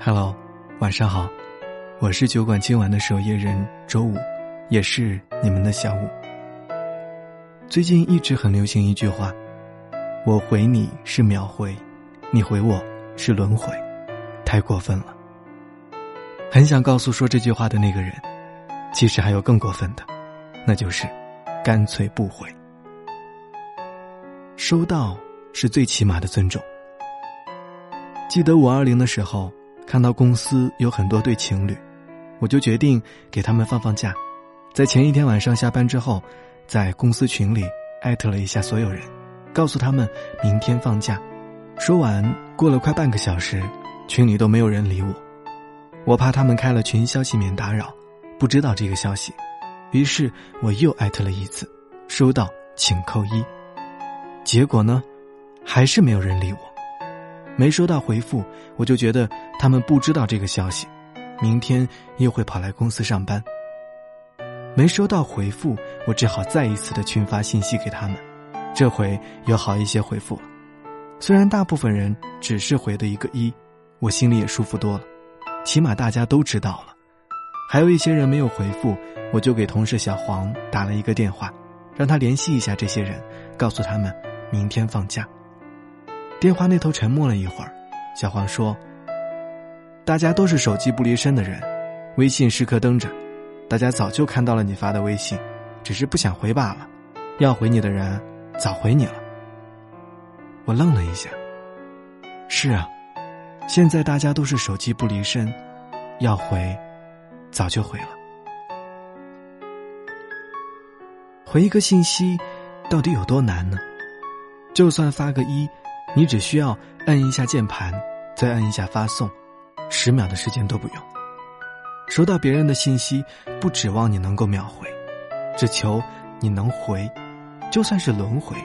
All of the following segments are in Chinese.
Hello，晚上好，我是酒馆今晚的守夜人周五，也是你们的小五。最近一直很流行一句话：“我回你是秒回，你回我是轮回，太过分了。”很想告诉说这句话的那个人，其实还有更过分的，那就是干脆不回。收到是最起码的尊重。记得五二零的时候，看到公司有很多对情侣，我就决定给他们放放假。在前一天晚上下班之后，在公司群里艾特了一下所有人，告诉他们明天放假。说完，过了快半个小时，群里都没有人理我。我怕他们开了群消息免打扰，不知道这个消息，于是我又艾特了一次，收到请扣一。结果呢，还是没有人理我。没收到回复，我就觉得他们不知道这个消息，明天又会跑来公司上班。没收到回复，我只好再一次的群发信息给他们，这回有好一些回复了。虽然大部分人只是回的一个一，我心里也舒服多了，起码大家都知道了。还有一些人没有回复，我就给同事小黄打了一个电话，让他联系一下这些人，告诉他们明天放假。电话那头沉默了一会儿，小黄说：“大家都是手机不离身的人，微信时刻登着，大家早就看到了你发的微信，只是不想回罢了。要回你的人早回你了。”我愣了一下。是啊，现在大家都是手机不离身，要回，早就回了。回一个信息，到底有多难呢？就算发个一。你只需要摁一下键盘，再摁一下发送，十秒的时间都不用。收到别人的信息，不指望你能够秒回，只求你能回，就算是轮回，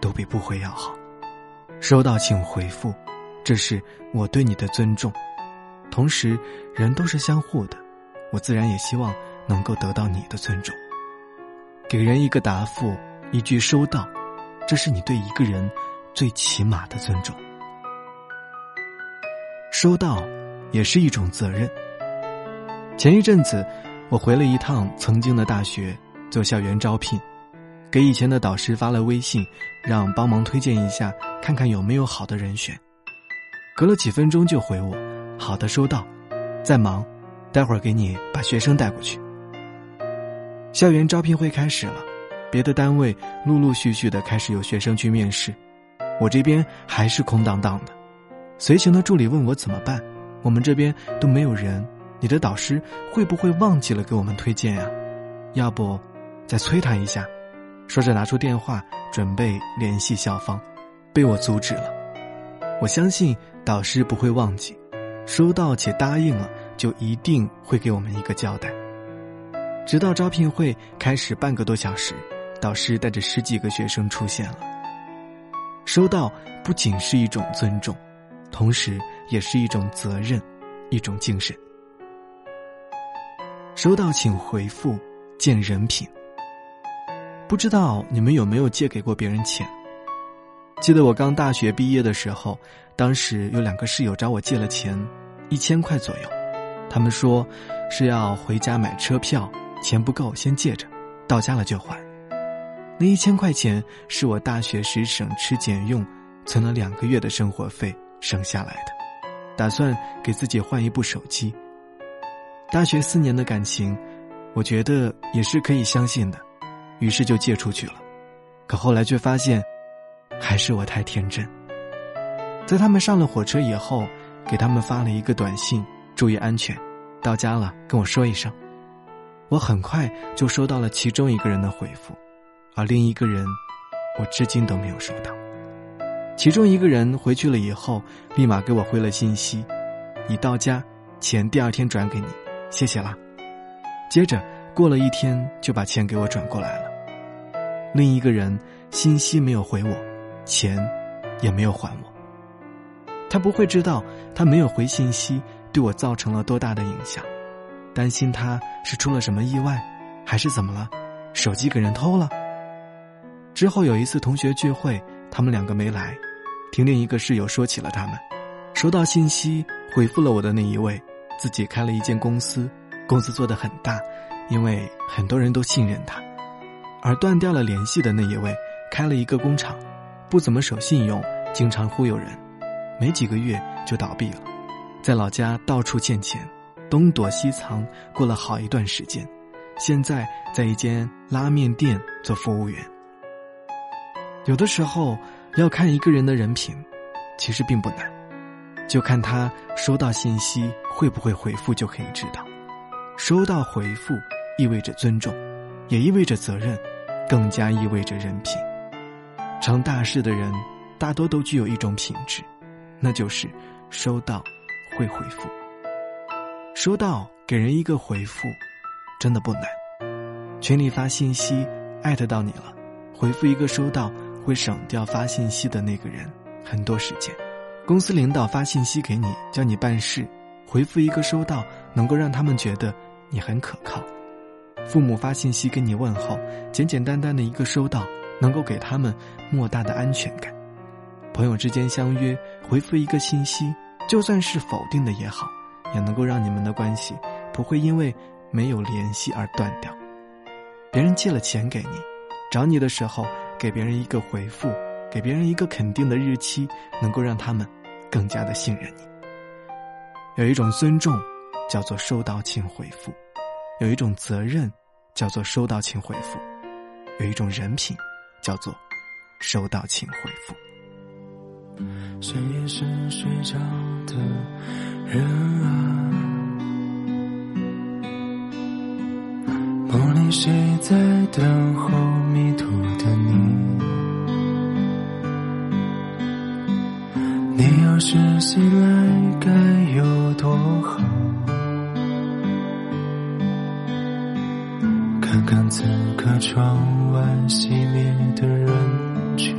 都比不回要好。收到请回复，这是我对你的尊重。同时，人都是相互的，我自然也希望能够得到你的尊重。给人一个答复，一句收到，这是你对一个人。最起码的尊重，收到也是一种责任。前一阵子，我回了一趟曾经的大学做校园招聘，给以前的导师发了微信，让帮忙推荐一下，看看有没有好的人选。隔了几分钟就回我：“好的，收到，在忙，待会儿给你把学生带过去。”校园招聘会开始了，别的单位陆陆续续的开始有学生去面试。我这边还是空荡荡的，随行的助理问我怎么办，我们这边都没有人，你的导师会不会忘记了给我们推荐呀？要不，再催他一下。说着拿出电话准备联系校方，被我阻止了。我相信导师不会忘记，收到且答应了，就一定会给我们一个交代。直到招聘会开始半个多小时，导师带着十几个学生出现了。收到不仅是一种尊重，同时也是一种责任，一种精神。收到请回复，见人品。不知道你们有没有借给过别人钱？记得我刚大学毕业的时候，当时有两个室友找我借了钱，一千块左右。他们说是要回家买车票，钱不够先借着，到家了就还。那一千块钱是我大学时省吃俭用存了两个月的生活费省下来的，打算给自己换一部手机。大学四年的感情，我觉得也是可以相信的，于是就借出去了。可后来却发现，还是我太天真。在他们上了火车以后，给他们发了一个短信：“注意安全，到家了跟我说一声。”我很快就收到了其中一个人的回复。而另一个人，我至今都没有收到。其中一个人回去了以后，立马给我回了信息：“你到家，钱第二天转给你，谢谢啦。”接着过了一天，就把钱给我转过来了。另一个人信息没有回我，钱也没有还我。他不会知道，他没有回信息对我造成了多大的影响。担心他是出了什么意外，还是怎么了？手机给人偷了？之后有一次同学聚会，他们两个没来，听另一个室友说起了他们，收到信息回复了我的那一位，自己开了一间公司，公司做得很大，因为很多人都信任他；而断掉了联系的那一位，开了一个工厂，不怎么守信用，经常忽悠人，没几个月就倒闭了，在老家到处欠钱，东躲西藏，过了好一段时间，现在在一间拉面店做服务员。有的时候要看一个人的人品，其实并不难，就看他收到信息会不会回复就可以知道。收到回复意味着尊重，也意味着责任，更加意味着人品。成大事的人大多都具有一种品质，那就是收到会回复。收到给人一个回复，真的不难。群里发信息艾特到你了，回复一个收到。会省掉发信息的那个人很多时间。公司领导发信息给你，叫你办事，回复一个收到，能够让他们觉得你很可靠。父母发信息跟你问候，简简单单的一个收到，能够给他们莫大的安全感。朋友之间相约，回复一个信息，就算是否定的也好，也能够让你们的关系不会因为没有联系而断掉。别人借了钱给你，找你的时候。给别人一个回复，给别人一个肯定的日期，能够让他们更加的信任你。有一种尊重，叫做收到请回复；有一种责任，叫做收到请回复；有一种人品，叫做收到请回复。深夜是睡着的人梦里谁在等候迷途的你？你要是醒来该有多好？看看此刻窗外熄灭的人群，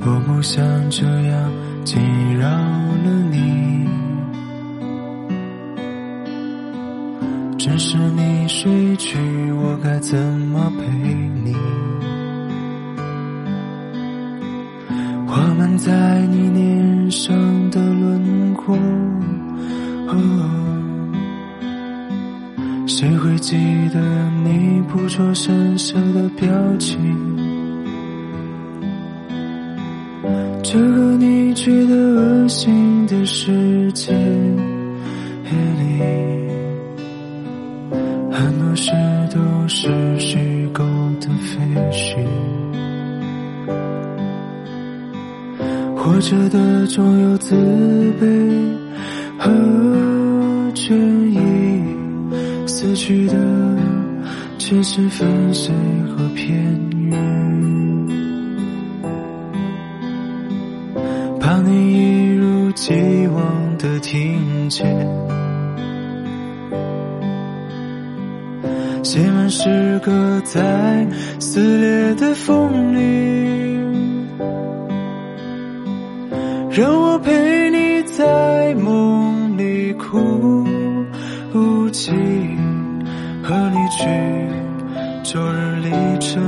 我不想这样惊扰了你。只是你睡去，我该怎么陪你？画满在你脸上的轮廓，谁会记得你捕捉声色的表情？这个你觉得恶心的世界里，很多事都是虚构的废墟。活着的总有自卑和倦意，死去的却是粉碎和片语。怕你一如既往的听见，写满诗歌在撕裂的风里。让我陪你在梦里哭泣和你去，昨日里沉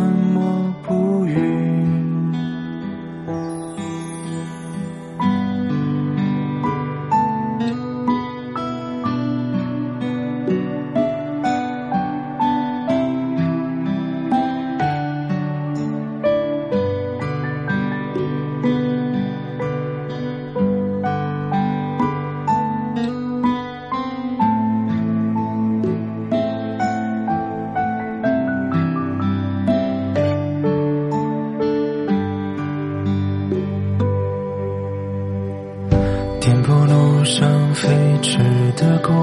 飞驰的公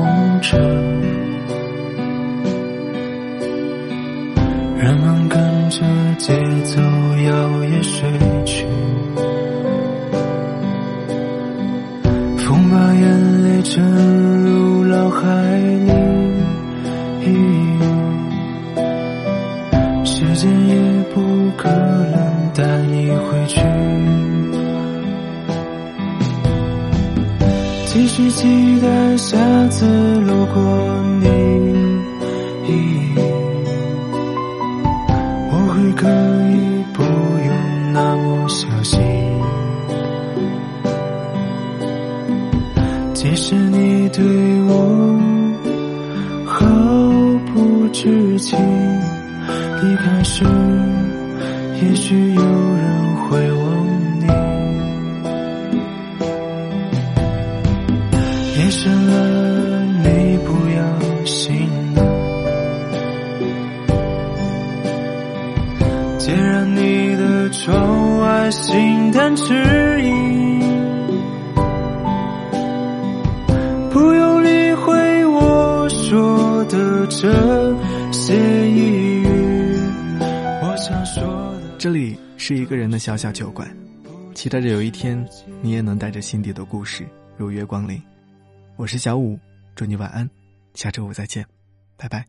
车，人们跟着节奏摇曳睡去，风把眼泪沉入脑海里，时间也不可能带你回去。继续期待下次路过你，我会可以不用那么小心。即使你对我毫不知情，一开始，也许有不用理会我说的这些言语，我想说的。这里是一个人的小小酒馆，期待着有一天你也能带着心底的故事如约光临。我是小五，祝你晚安，下周五再见，拜拜。